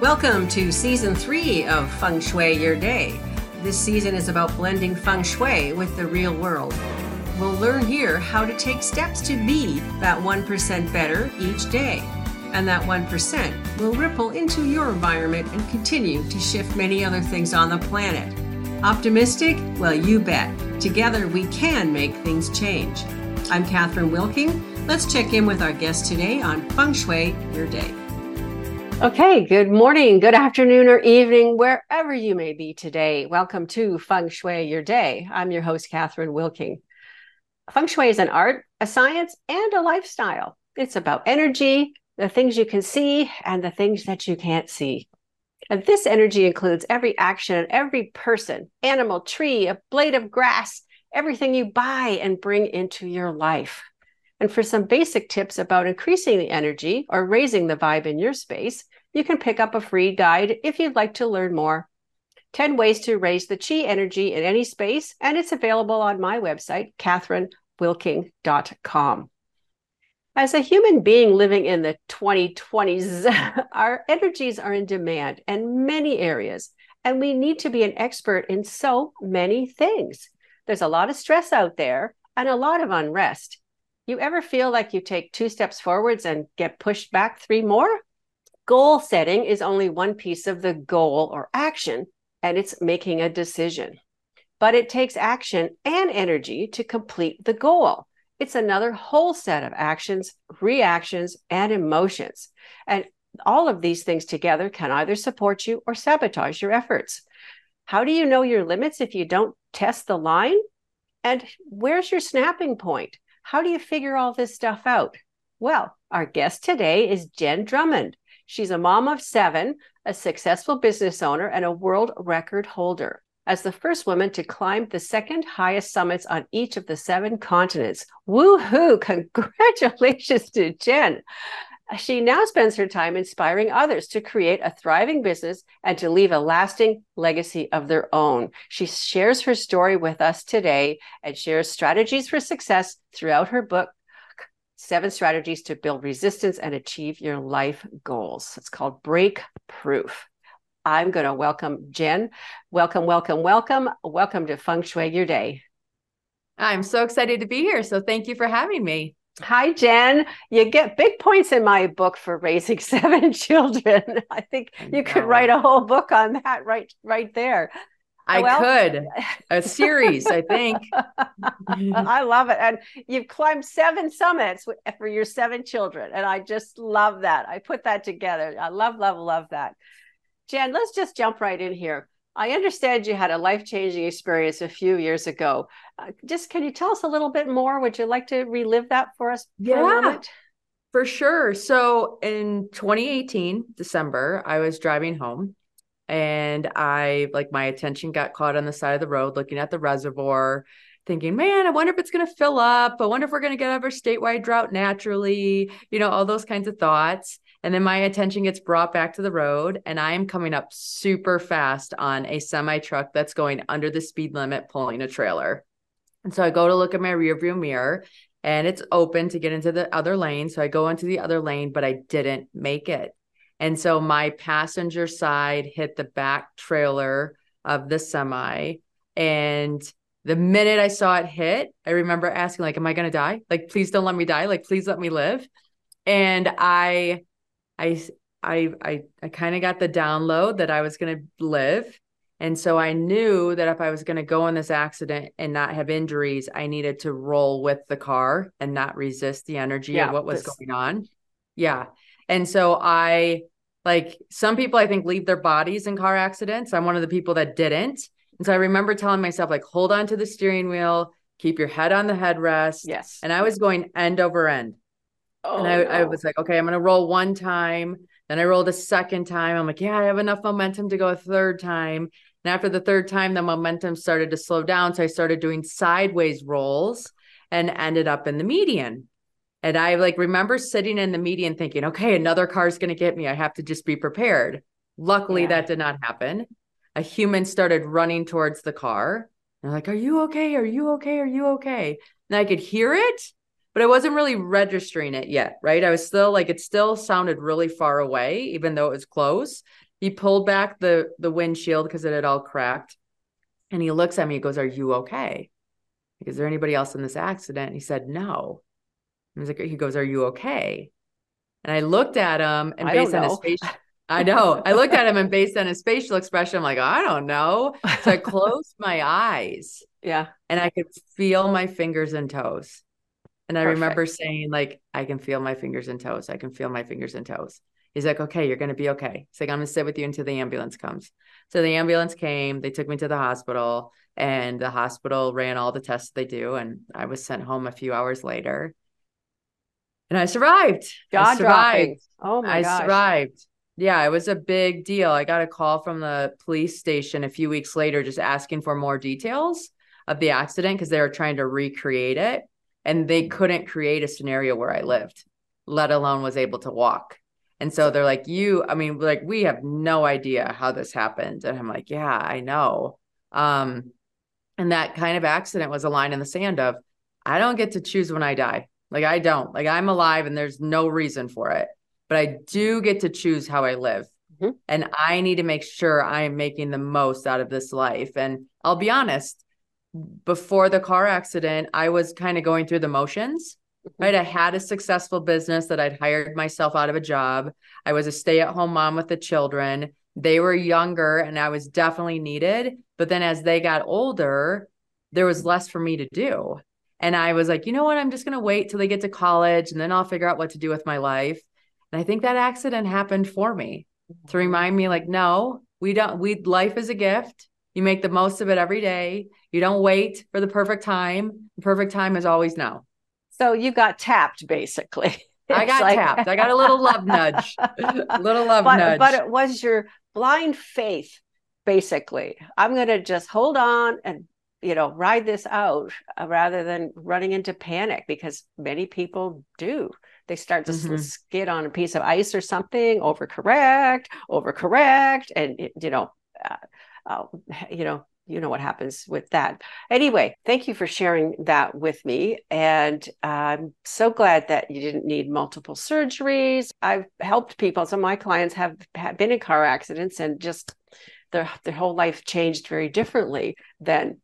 Welcome to season three of Feng Shui Your Day. This season is about blending feng shui with the real world. We'll learn here how to take steps to be that 1% better each day. And that 1% will ripple into your environment and continue to shift many other things on the planet. Optimistic? Well, you bet. Together we can make things change. I'm Kathryn Wilking. Let's check in with our guest today on Feng Shui Your Day. Okay, good morning, good afternoon, or evening, wherever you may be today. Welcome to Feng Shui Your Day. I'm your host, Kathryn Wilking. Feng Shui is an art, a science, and a lifestyle. It's about energy, the things you can see, and the things that you can't see. And this energy includes every action and every person, animal, tree, a blade of grass, everything you buy and bring into your life. And for some basic tips about increasing the energy or raising the vibe in your space, you can pick up a free guide if you'd like to learn more. 10 ways to raise the chi energy in any space, and it's available on my website, kathrynwilking.com. As a human being living in the 2020s, our energies are in demand in many areas, and we need to be an expert in so many things. There's a lot of stress out there and a lot of unrest. You ever feel like you take two steps forwards and get pushed back three more? Goal setting is only one piece of the goal or action, and it's making a decision. But it takes action and energy to complete the goal. It's another whole set of actions, reactions, and emotions. And all of these things together can either support you or sabotage your efforts. How do you know your limits if you don't test the line? And where's your snapping point? How do you figure all this stuff out? Well, our guest today is Jenn Drummond. She's a mom of seven, a successful business owner, and a world record holder. As the first woman to climb the second highest summits on each of the seven continents. Woohoo! Congratulations to Jenn. She now spends her time inspiring others to create a thriving business and to leave a lasting legacy of their own. She shares her story with us today and shares strategies for success throughout her book, Seven Strategies to Build Resistance and Achieve Your Life Goals. It's called Break Proof. I'm going to welcome Jenn. Welcome, welcome, welcome. Welcome to Feng Shui Your Day. I'm so excited to be here. So thank you for having me. Hi, Jenn. You get big points in my book for raising seven children. I think you could write a whole book on that right right there. I well, could. A series, I think. I love it. And you've climbed seven summits for your seven children. And I just love that. I put that together. I love, love, love that. Jenn, let's just jump right in here. I understand you had a life changing experience a few years ago. Uh, just can you tell us a little bit more? Would you like to relive that for us? yeah, for sure. So in 2018, December, I was driving home and I like my attention got caught on the side of the road looking at the reservoir thinking, man, I wonder if it's going to fill up. I wonder if we're going to get over statewide drought naturally, you know, all those kinds of thoughts. And then my attention gets brought back to the road, and I am coming up super fast on a semi truck that's going under the speed limit, pulling a trailer. And so I go to look at my rearview mirror, and it's open to get into the other lane. So I go into the other lane, but I didn't make it. And so my passenger side hit the back trailer of the semi. And the minute I saw it hit, I remember asking, like, am I gonna die? Like, please don't let me die. Like, please let me live. And I I I I I kind of got the download that I was going to live. And so I knew that if I was going to go in this accident and not have injuries, I needed to roll with the car and not resist the energy yeah, of what was this... going on. Yeah. And so I like some people I think leave their bodies in car accidents. I'm one of the people that didn't. And so I remember telling myself like hold on to the steering wheel, keep your head on the headrest. Yes. And I was going end over end. Oh, and I, no. I was like, okay, I'm going to roll one time. Then I rolled a second time. I'm like, yeah, I have enough momentum to go a third time. And after the third time, the momentum started to slow down. So I started doing sideways rolls and ended up in the median. And I like remember sitting in the median thinking, okay, another car is going to get me. I have to just be prepared. Luckily, yeah. that did not happen. A human started running towards the car. And like, are you okay? Are you okay? Are you okay? And I could hear it, but I wasn't really registering it yet, right? I was still like, it still sounded really far away, even though it was close. He pulled back the the windshield because it had all cracked. And he looks at me, he goes, Are you okay? Is there anybody else in this accident? And he said, No. I was like, he goes, Are you okay? And I looked at him and based on his face, I know. I looked at him and based on his facial expression, I'm like, I don't know. So I closed my eyes. Yeah. And I could feel my fingers and toes. And I Perfect. remember saying, like, I can feel my fingers and toes. I can feel my fingers and toes. He's like, okay, you're going to be okay. He's like, I'm going to sit with you until the ambulance comes. So the ambulance came. They took me to the hospital, and the hospital ran all the tests they do. And I was sent home a few hours later. And I survived. Jaw I survived. Oh my god. I gosh. survived. Yeah, it was a big deal. I got a call from the police station a few weeks later just asking for more details of the accident because they were trying to recreate it and they couldn't create a scenario where I lived, let alone was able to walk. And so they're like, You, I mean, like, we have no idea how this happened. And I'm like, Yeah, I know. Um, and that kind of accident was a line in the sand of, I don't get to choose when I die. Like, I don't. Like, I'm alive and there's no reason for it but I do get to choose how I live. Mhm. And I need to make sure I am making the most out of this life. And I'll be honest, before the car accident, I was kind of going through the motions. Mhm. Right. I had a successful business that I'd hired myself out of a job. I was a stay at home mom with the children. They were younger and I was definitely needed. But then as they got older, there was less for me to do. And I was like, you know what? I'm just going to wait till they get to college and then I'll figure out what to do with my life. And I think that accident happened for me to remind me like, no, we don't, we, life is a gift. You make the most of it every day. You don't wait for the perfect time. The perfect time is always now. So you got tapped basically. I got like- tapped. I got a little love nudge. A little love but, nudge. but it was your blind faith, basically. I'm going to just hold on and you know ride this out uh, rather than running into panic because many people do. They start to Mhm. skid on a piece of ice or something, overcorrect, overcorrect, and you know, uh, uh, you know, you know what happens with that. Anyway, thank you for sharing that with me. And I'm so glad that you didn't need multiple surgeries. I've helped people. Some of my clients have, have been in car accidents and just their, their whole life changed very differently than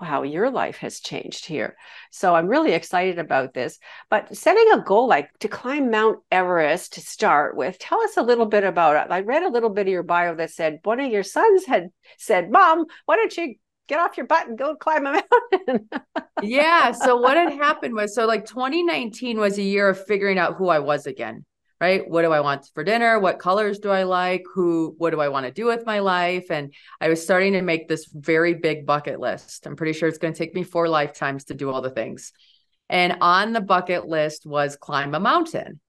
how your life has changed here. So I'm really excited about this. But setting a goal like to climb Mount Everest to start with, tell us a little bit about it. I read a little bit of your bio that said one of your sons had said, Mom, why don't you get off your butt and go climb a mountain? yeah. So what had happened was so like 2019 was a year of figuring out who I was again. Right. What do I want for dinner? What colors do I like? Who, what do I want to do with my life? And I was starting to make this very big bucket list. I'm pretty sure it's going to take me four lifetimes to do all the things. And on the bucket list was climb a mountain.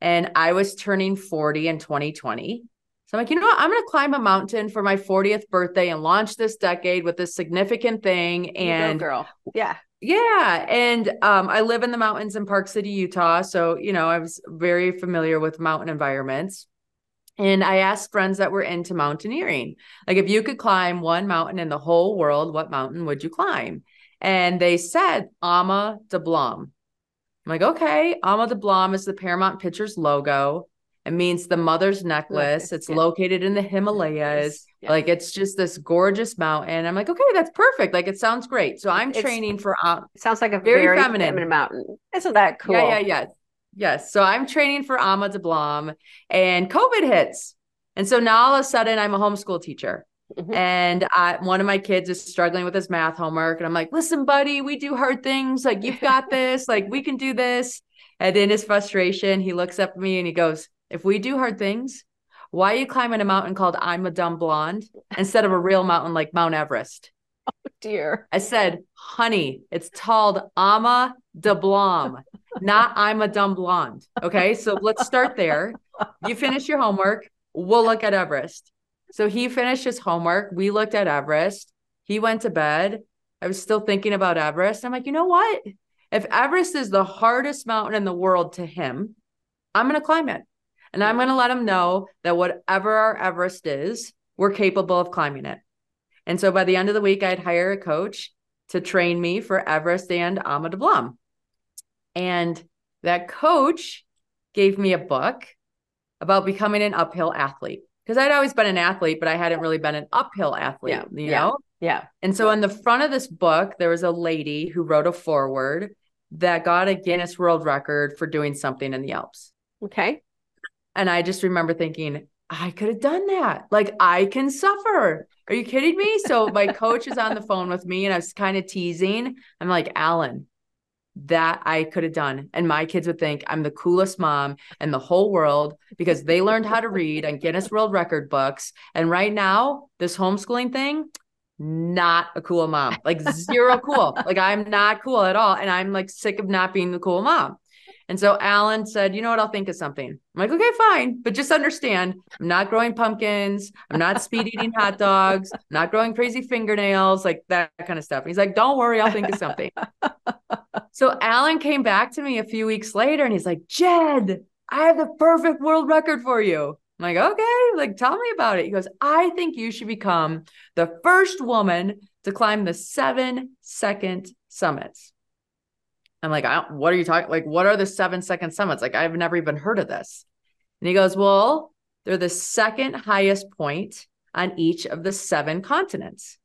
And I was turning 40 in 2020. So I'm like, you know what? I'm going to climb a mountain for my 40th birthday and launch this decade with this significant thing. You go, And girl. Yeah. Yeah, and um, I live in the mountains in Park City, Utah. So, you know, I was very familiar with mountain environments. And I asked friends that were into mountaineering, like, if you could climb one mountain in the whole world, what mountain would you climb? And they said Ama Dablam. I'm like, okay, Ama Dablam is the Paramount Pictures logo. It means the mother's necklace. It's yeah. located in the Himalayas. Yeah. Like it's just this gorgeous mountain. I'm like, okay, that's perfect. Like it sounds great. So I'm It's- training for um, sounds like a Very very, feminine. feminine. mountain. Isn't that cool? yeah, yeah, yeah. Yes. So I'm training for Ama Dablam and COVID hits. And so now all of a sudden I'm a homeschool teacher. Mhm. And I, one of my kids is struggling with his math homework. And I'm like, listen, buddy, we do hard things. Like, you've got this. Like, we can do this. And in his frustration, he looks up at me and he goes, if we do hard things, why are you climbing a mountain called I'm a Dumb Blonde instead of a real mountain like Mount Everest? Oh, dear. I said, honey, it's called Ama Dablam, not I'm a dumb blonde. Okay. So let's start there. You finish your homework. We'll look at Everest. So he finished his homework. We looked at Everest. He went to bed. I was still thinking about Everest. I'm like, you know what? If Everest is the hardest mountain in the world to him, I'm going to climb it. And I'm going to let them know that whatever our Everest is, we're capable of climbing it. And so by the end of the week, I'd hire a coach to train me for Everest and Ama Dablam. And that coach gave me a book about becoming an uphill athlete. because I'd always been an athlete, but I hadn't really been an uphill athlete, Yeah, you yeah. know? Yeah. And so on the front of this book, there was a lady who wrote a foreword that got a Guinness World Record for doing something in the Alps. Okay. And I just remember thinking, I could have done that. Like I can suffer. Are you kidding me? So my coach is on the phone with me and I was kind of teasing. I'm like, Alan, that I could have done. And my kids would think I'm the coolest mom in the whole world because they learned how to read on Guinness World Record books. And right now, this homeschooling thing, not a cool mom, like zero cool. Like I'm not cool at all. And I'm like sick of not being the cool mom. And so Alan said, you know what? I'll think of something. I'm like, okay, fine. But just understand I'm not growing pumpkins. I'm not speed eating hot dogs. I'm not growing crazy fingernails, like that kind of stuff. And he's like, don't worry, I'll think of something. so Alan came back to me a few weeks later and he's like, Jenn, I have the perfect world record for you. I'm like, okay, like tell me about it. He goes, I think you should become the first woman to climb the seven second summits. I'm like, what are you talking? Like, what are the seven second summits? Like, I've never even heard of this. And he goes, well, they're the second highest point on each of the seven continents.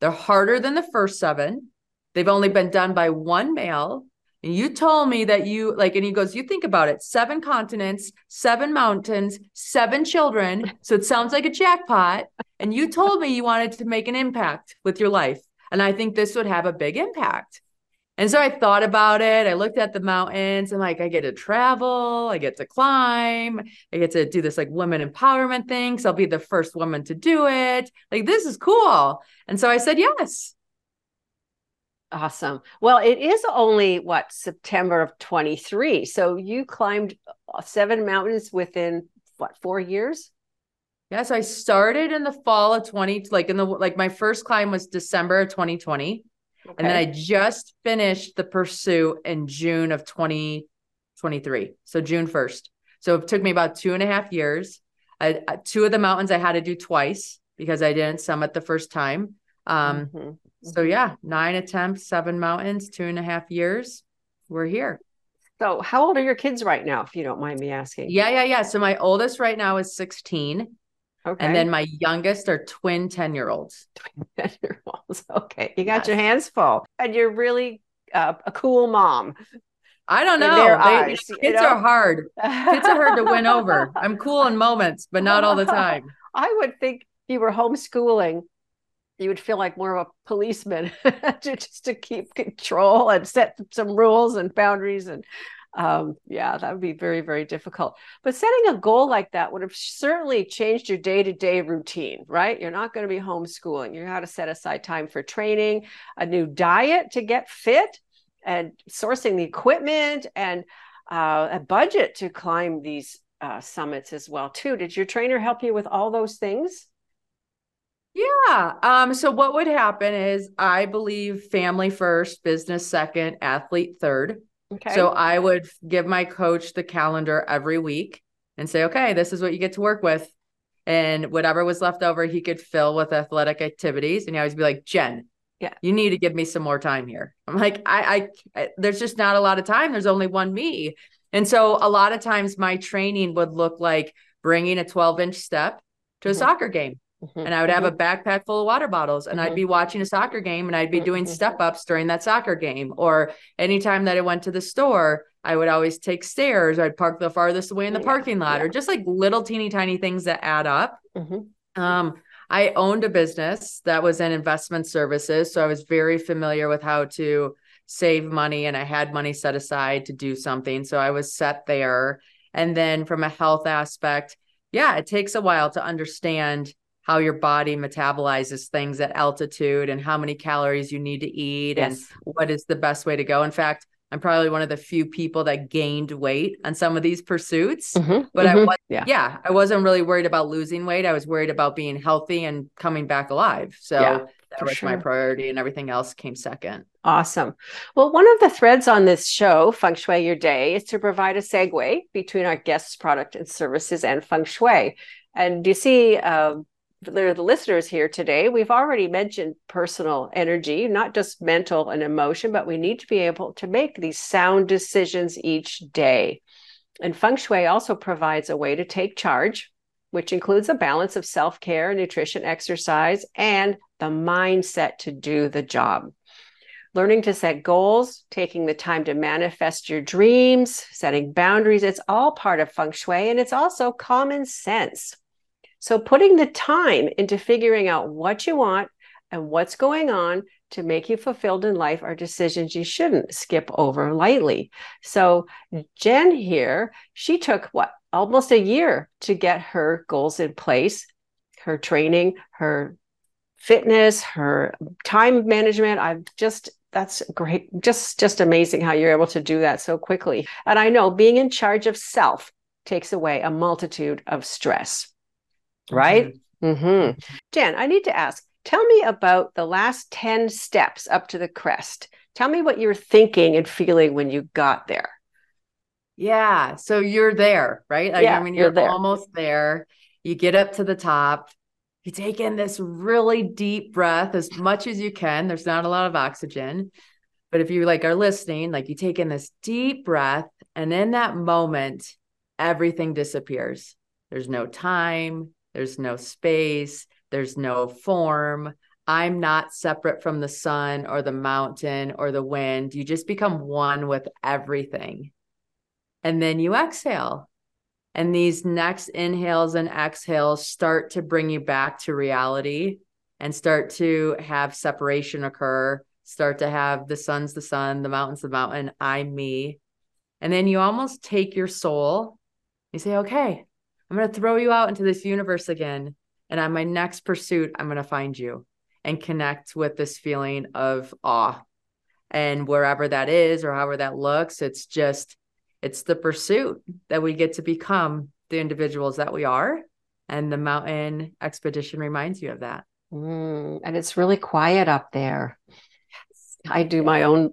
They're harder than the first seven. They've only been done by one male. And you told me that you like, and he goes, You think about it seven continents, seven mountains, seven children. So it sounds like a jackpot. And you told me you wanted to make an impact with your life. And I think this would have a big impact. And so I thought about it. I looked at the mountains and like I get to travel, I get to climb, I get to do this like women empowerment thing. So I'll be the first woman to do it. Like this is cool. And so I said yes. Awesome. Well, it is only what September of 23. So you climbed uh, seven mountains within what, four years? Yes, I started in the fall of 20, like in the like my first climb was December of 2020. Okay. And then I just finished the pursuit in June of 2023. So June 1st. So it took me about two and a half years. I, two of the mountains I had to do twice because I didn't summit the first time. Um, mm-hmm. So yeah, nine attempts, seven mountains, two and a half years. We're here. So how old are your kids right now, if you don't mind me asking? Yeah, yeah, yeah. So my oldest right now is 16. Okay. And then my youngest are twin 10 year olds. Twin 10 year olds. Okay. You got yes. your hands full. And you're really uh, a cool mom. I don't know. They, eyes, kids you know? are hard. kids are hard to win over. I'm cool in moments, but not all the time. I would think if you were homeschooling you would feel like more of a policeman to just to keep control and set some rules and boundaries and um, yeah that would be very very difficult but setting a goal like that would have certainly changed your day-to-day routine right you're not going to be homeschooling you got to set aside time for training a new diet to get fit and sourcing the equipment and uh, a budget to climb these uh, summits as well too did your trainer help you with all those things yeah. Um, so what would happen is I believe family first, business second, athlete third. Okay. So I would give my coach the calendar every week and say, okay, this is what you get to work with. And whatever was left over, he could fill with athletic activities. And he always be like, Jenn, yeah, you need to give me some more time here. I'm like, I, I, I there's just not a lot of time. There's only one me. And so a lot of times my training would look like bringing a 12 inch step to a mm-hmm. soccer game Mm-hmm. And I would have a mm-hmm. backpack full of water bottles and mm-hmm. I'd be watching a soccer game and I'd be doing mm-hmm. step ups during that soccer game. Or anytime that I went to the store, I would always take stairs. or I'd park the farthest away in the yeah. parking lot yeah. or just like little teeny tiny things that add up. Mm-hmm. Um, I owned a business that was in investment services. So I was very familiar with how to save money and I had money set aside to do something. So I was set there. And then from a health aspect, yeah, it takes a while to understand how your body metabolizes things at altitude and how many calories you need to eat yes. and what is the best way to go. In fact, I'm probably one of the few people that gained weight on some of these pursuits, mm-hmm, but mm-hmm, I was, yeah. yeah, I wasn't really worried about losing weight. I was worried about being healthy and coming back alive. So yeah, that was sure. my priority and everything else came second. Awesome. Well, one of the threads on this show, Feng Shui Your Day, is to provide a segue between our guests' product and services and Feng Shui. And do you see, um, the listeners here today, we've already mentioned personal energy, not just mental and emotion, but we need to be able to make these sound decisions each day. And feng shui also provides a way to take charge which includes a balance of self care, nutrition, exercise, and the mindset to do the job. Learning to set goals, taking the time to manifest your dreams, setting boundaries, it's all part of feng shui and it's also common sense. So, putting the time into figuring out what you want and what's going on to make you fulfilled in life are decisions you shouldn't skip over lightly. So, Jenn here, she took what almost a year to get her goals in place, her training, her fitness, her time management. I've just that's great. Just just amazing how you're able to do that so quickly. And I know being in charge of self takes away a multitude of stress. Right? Mm-hmm. mm-hmm. Jenn, I need to ask, tell me about the last 10 steps up to the crest. Tell me what you were thinking and feeling when you got there. Yeah. So you're there, right? Like, yeah, I mean, you're, you're there. almost there. You get up to the top. You take in this really deep breath as much as you can. There's not a lot of oxygen. But if you like are listening, like you take in this deep breath, and in that moment, everything disappears. There's no time, there's no space, there's no form. I'm not separate from the sun or the mountain or the wind. You just become one with everything and then you exhale. And these next inhales and exhales start to bring you back to reality and start to have separation occur, start to have the sun's the sun, the mountain's the mountain, I'm me. And then you almost take your soul, you say, okay, I'm going to throw you out into this universe again. And on my next pursuit, I'm going to find you and connect with this feeling of awe. And wherever that is or however that looks, it's just it's the pursuit that we get to become the individuals that we are. And the mountain expedition reminds you of that. Mm, and it's really quiet up there. I do my own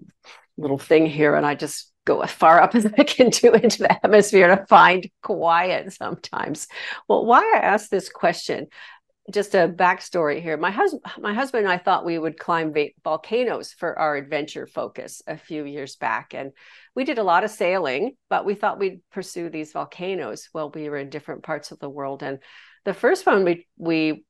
little thing here and I just go as far up as I can do into the atmosphere to find quiet sometimes. Well, why I asked this question, just a backstory here. My husband, my husband and I thought we would climb va- volcanoes for our adventure focus a few years back, and we did a lot of sailing, but we thought we'd pursue these volcanoes while we were in different parts of the world. And the first one we we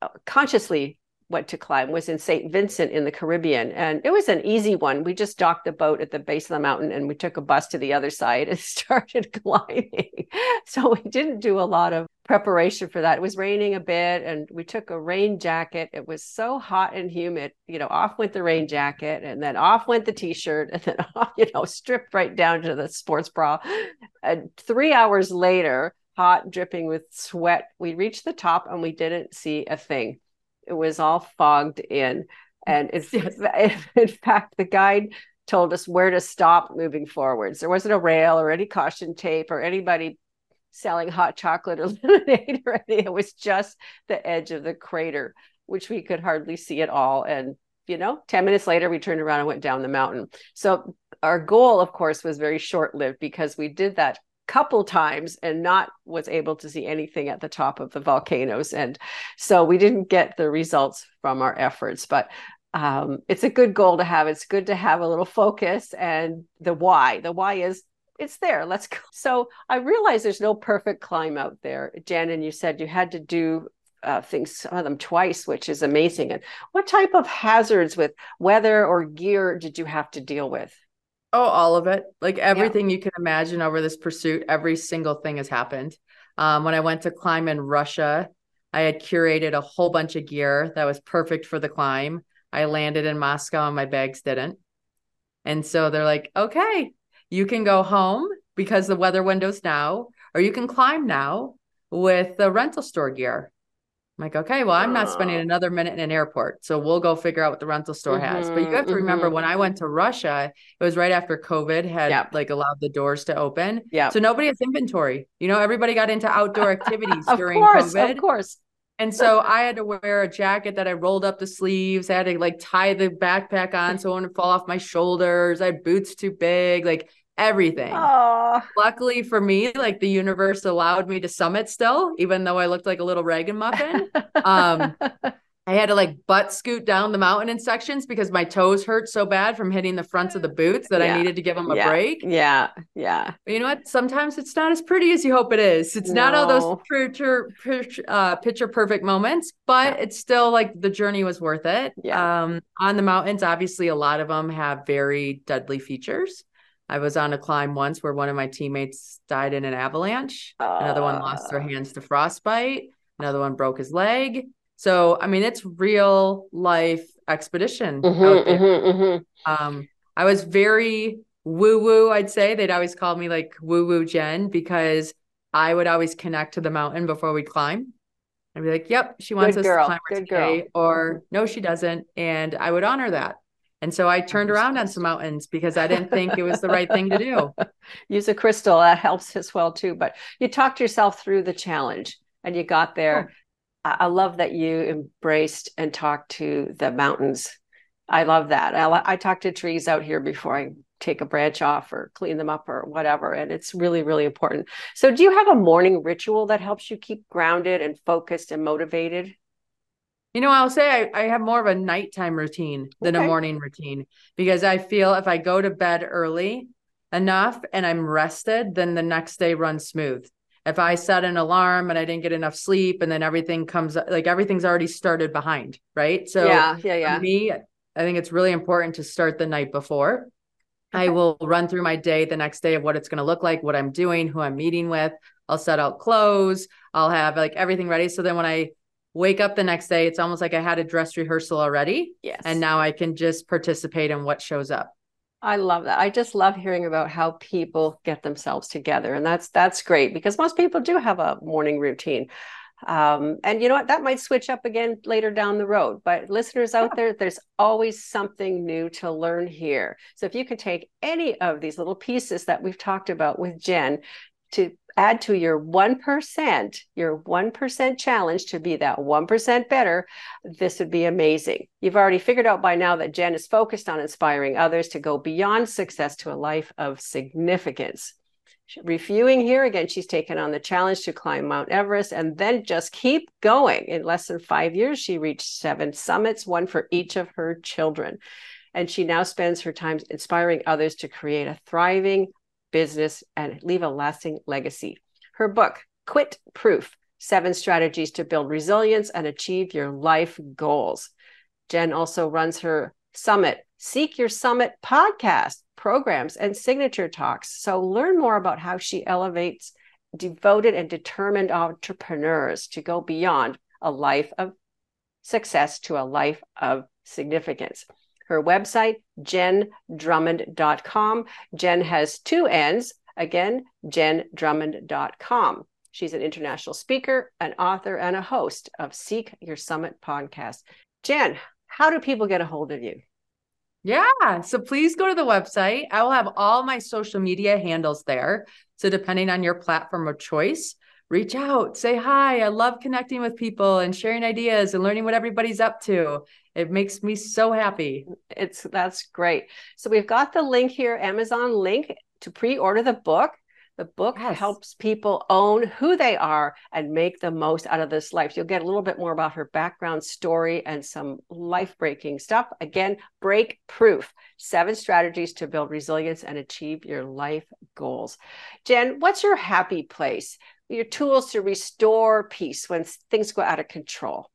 uh, consciously went to climb was in St. Vincent in the Caribbean. And it was an easy one. We just docked the boat at the base of the mountain and we took a bus to the other side and started climbing. so we didn't do a lot of preparation for that. It was raining a bit and we took a rain jacket. It was so hot and humid. You know, off went the rain jacket and then off went the t-shirt and then off, you know, stripped right down to the sports bra. And 3 hours later, hot dripping with sweat, we reached the top and we didn't see a thing. It was all fogged in. And it's, in fact, the guide told us where to stop moving forwards. There wasn't a rail or any caution tape or anybody selling hot chocolate or lemonade or anything. It was just the edge of the crater, which we could hardly see at all. And, you know, 10 minutes later, we turned around and went down the mountain. So our goal, of course, was very short lived because we did that couple times and not was able to see anything at the top of the volcanoes and so we didn't get the results from our efforts but um, it's a good goal to have it's good to have a little focus and the why the why is it's there. Let's go. So I realize there's no perfect climb out there. Jenn, and you said you had to do uh, things, some of them twice, which is amazing. And what type of hazards with weather or gear did you have to deal with? Oh, all of it. Like everything yeah. you can imagine over this pursuit, every single thing has happened. Um, when I went to climb in Russia, I had curated a whole bunch of gear that was perfect for the climb. I landed in Moscow and my bags didn't. And so they're like, okay, you can go home because the weather window's now, or you can climb now with the rental store gear. I'm like, okay, well, I'm not spending another minute in an airport. So we'll go figure out what the rental store mm-hmm, has. But you have to mm-hmm. remember when I went to Russia, it was right after COVID had yep. like allowed the doors to open. Yeah. So nobody has inventory. You know, everybody got into outdoor activities during course, COVID. Of course. And so I had to wear a jacket that I rolled up the sleeves. I had to like tie the backpack on so it wouldn't fall off my shoulders. I had boots too big. Like everything. Aww. Luckily for me, like the universe allowed me to summit still, even though I looked like a little ragamuffin. um, I had to like butt scoot down the mountain in sections because my toes hurt so bad from hitting the fronts of the boots that yeah. I needed to give them a yeah. break. Yeah. Yeah. But you know what? Sometimes it's not as pretty as you hope it is. It's no. not all those picture, picture, uh, picture perfect moments, but yeah. it's still like the journey was worth it. Yeah. Um, on the mountains, obviously, a lot of them have very deadly features. I was on a climb once where one of my teammates died in an avalanche. Uh, Another one lost their hands to frostbite. Another one broke his leg so, I mean, it's real life expedition mm-hmm, out there. Mm-hmm, mm-hmm. Um, I was very woo woo, I'd say. They'd always call me like woo woo Jenn because I would always connect to the mountain before we climb. I'd be like, yep, she wants Good us girl. to climb Good today, girl. or no, she doesn't. And I would honor that. And so I turned around on some mountains because I didn't think it was the right thing to do. Use a crystal, that helps as well too. But you talked yourself through the challenge and you got there. Oh. I love that you embraced and talked to the mountains. I love that. I, I talk to trees out here before I take a branch off or clean them up or whatever. And it's really, really important. So, do you have a morning ritual that helps you keep grounded and focused and motivated? You know, I'll say I, I have more of a nighttime routine than okay. a morning routine because I feel if I go to bed early enough and I'm rested, then the next day runs smooth if I set an alarm and I didn't get enough sleep and then everything comes like everything's already started behind, right? So yeah, yeah, yeah. me, I think it's really important to start the night before. Okay. I will run through my day the next day of what it's going to look like, what I'm doing, who I'm meeting with. I'll set out clothes. I'll have like everything ready. So then when I wake up the next day, it's almost like I had a dress rehearsal already. Yes. And now I can just participate in what shows up. I love that. I just love hearing about how people get themselves together, and that's that's great because most people do have a morning routine. Um, and you know what? That might switch up again later down the road. But listeners out there, there's always something new to learn here. So if you can take any of these little pieces that we've talked about with Jenn to add to your 1%, your 1% challenge to be that 1% better, this would be amazing. You've already figured out by now that Jenn is focused on inspiring others to go beyond success to a life of significance. Reviewing here again, she's taken on the challenge to climb Mount Everest and then just keep going. In less than five years, she reached seven summits, one for each of her children. And she now spends her time inspiring others to create a thriving, business, and leave a lasting legacy. Her book, Quit Proof Seven Strategies to Build Resilience and Achieve Your Life Goals. Jenn also runs her Summit, Seek Your Summit podcast programs and signature talks. So learn more about how she elevates devoted and determined entrepreneurs to go beyond a life of success to a life of significance. Her website, jenndrummond.com. Jenn has two N's. Again, jenndrummond.com. She's an international speaker, an author, and a host of Seek Your Summit podcast. Jenn, how do people get a hold of you? Yeah. So please go to the website. I will have all my social media handles there. So depending on your platform of choice, reach out, say hi. I love connecting with people and sharing ideas and learning what everybody's up to. It makes me so happy. It's that's great. So we've got the link here, Amazon link to pre-order the book. The book yes. helps people own who they are and make the most out of this life. You'll get a little bit more about her background story and some life breaking stuff. Again, break proof seven strategies to build resilience and achieve your life goals. Jenn, what's your happy place? Your tools to restore peace when things go out of control?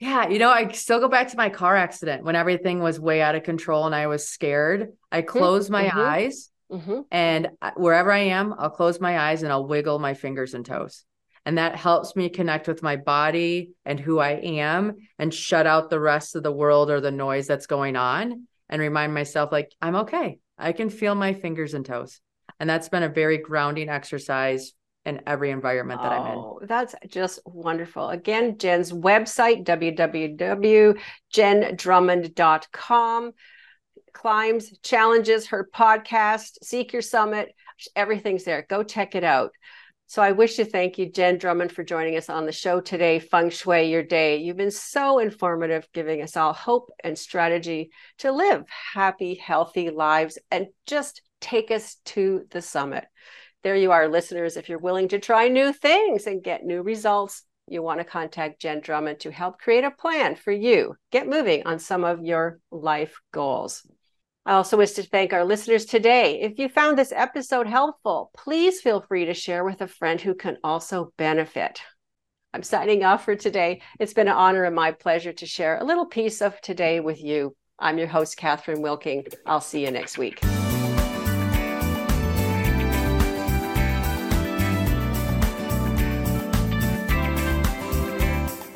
Yeah, you know, I still go back to my car accident when everything was way out of control and I was scared. I mm-hmm. close my mm-hmm. eyes mm-hmm. and wherever I am, I'll close my eyes and I'll wiggle my fingers and toes. And that helps me connect with my body and who I am and shut out the rest of the world or the noise that's going on and remind myself, like, I'm okay. I can feel my fingers and toes. And that's been a very grounding exercise in every environment that oh, I'm in. Oh, that's just wonderful. Again, Jenn's website, www.jenndrummond.com. Climbs, challenges, her podcast, Seek Your Summit, everything's there. Go check it out. So I wish to thank you, Jenn Drummond, for joining us on the show today, Feng Shui Your Day. You've been so informative, giving us all hope and strategy to live happy, healthy lives and just take us to the summit there you are, listeners. If you're willing to try new things and get new results, you want to contact Jenn Drummond to help create a plan for you. Get moving on some of your life goals. I also wish to thank our listeners today. If you found this episode helpful, please feel free to share with a friend who can also benefit. I'm signing off for today. It's been an honor and my pleasure to share a little piece of today with you. I'm your host, Kathryn Wilking. I'll see you next week.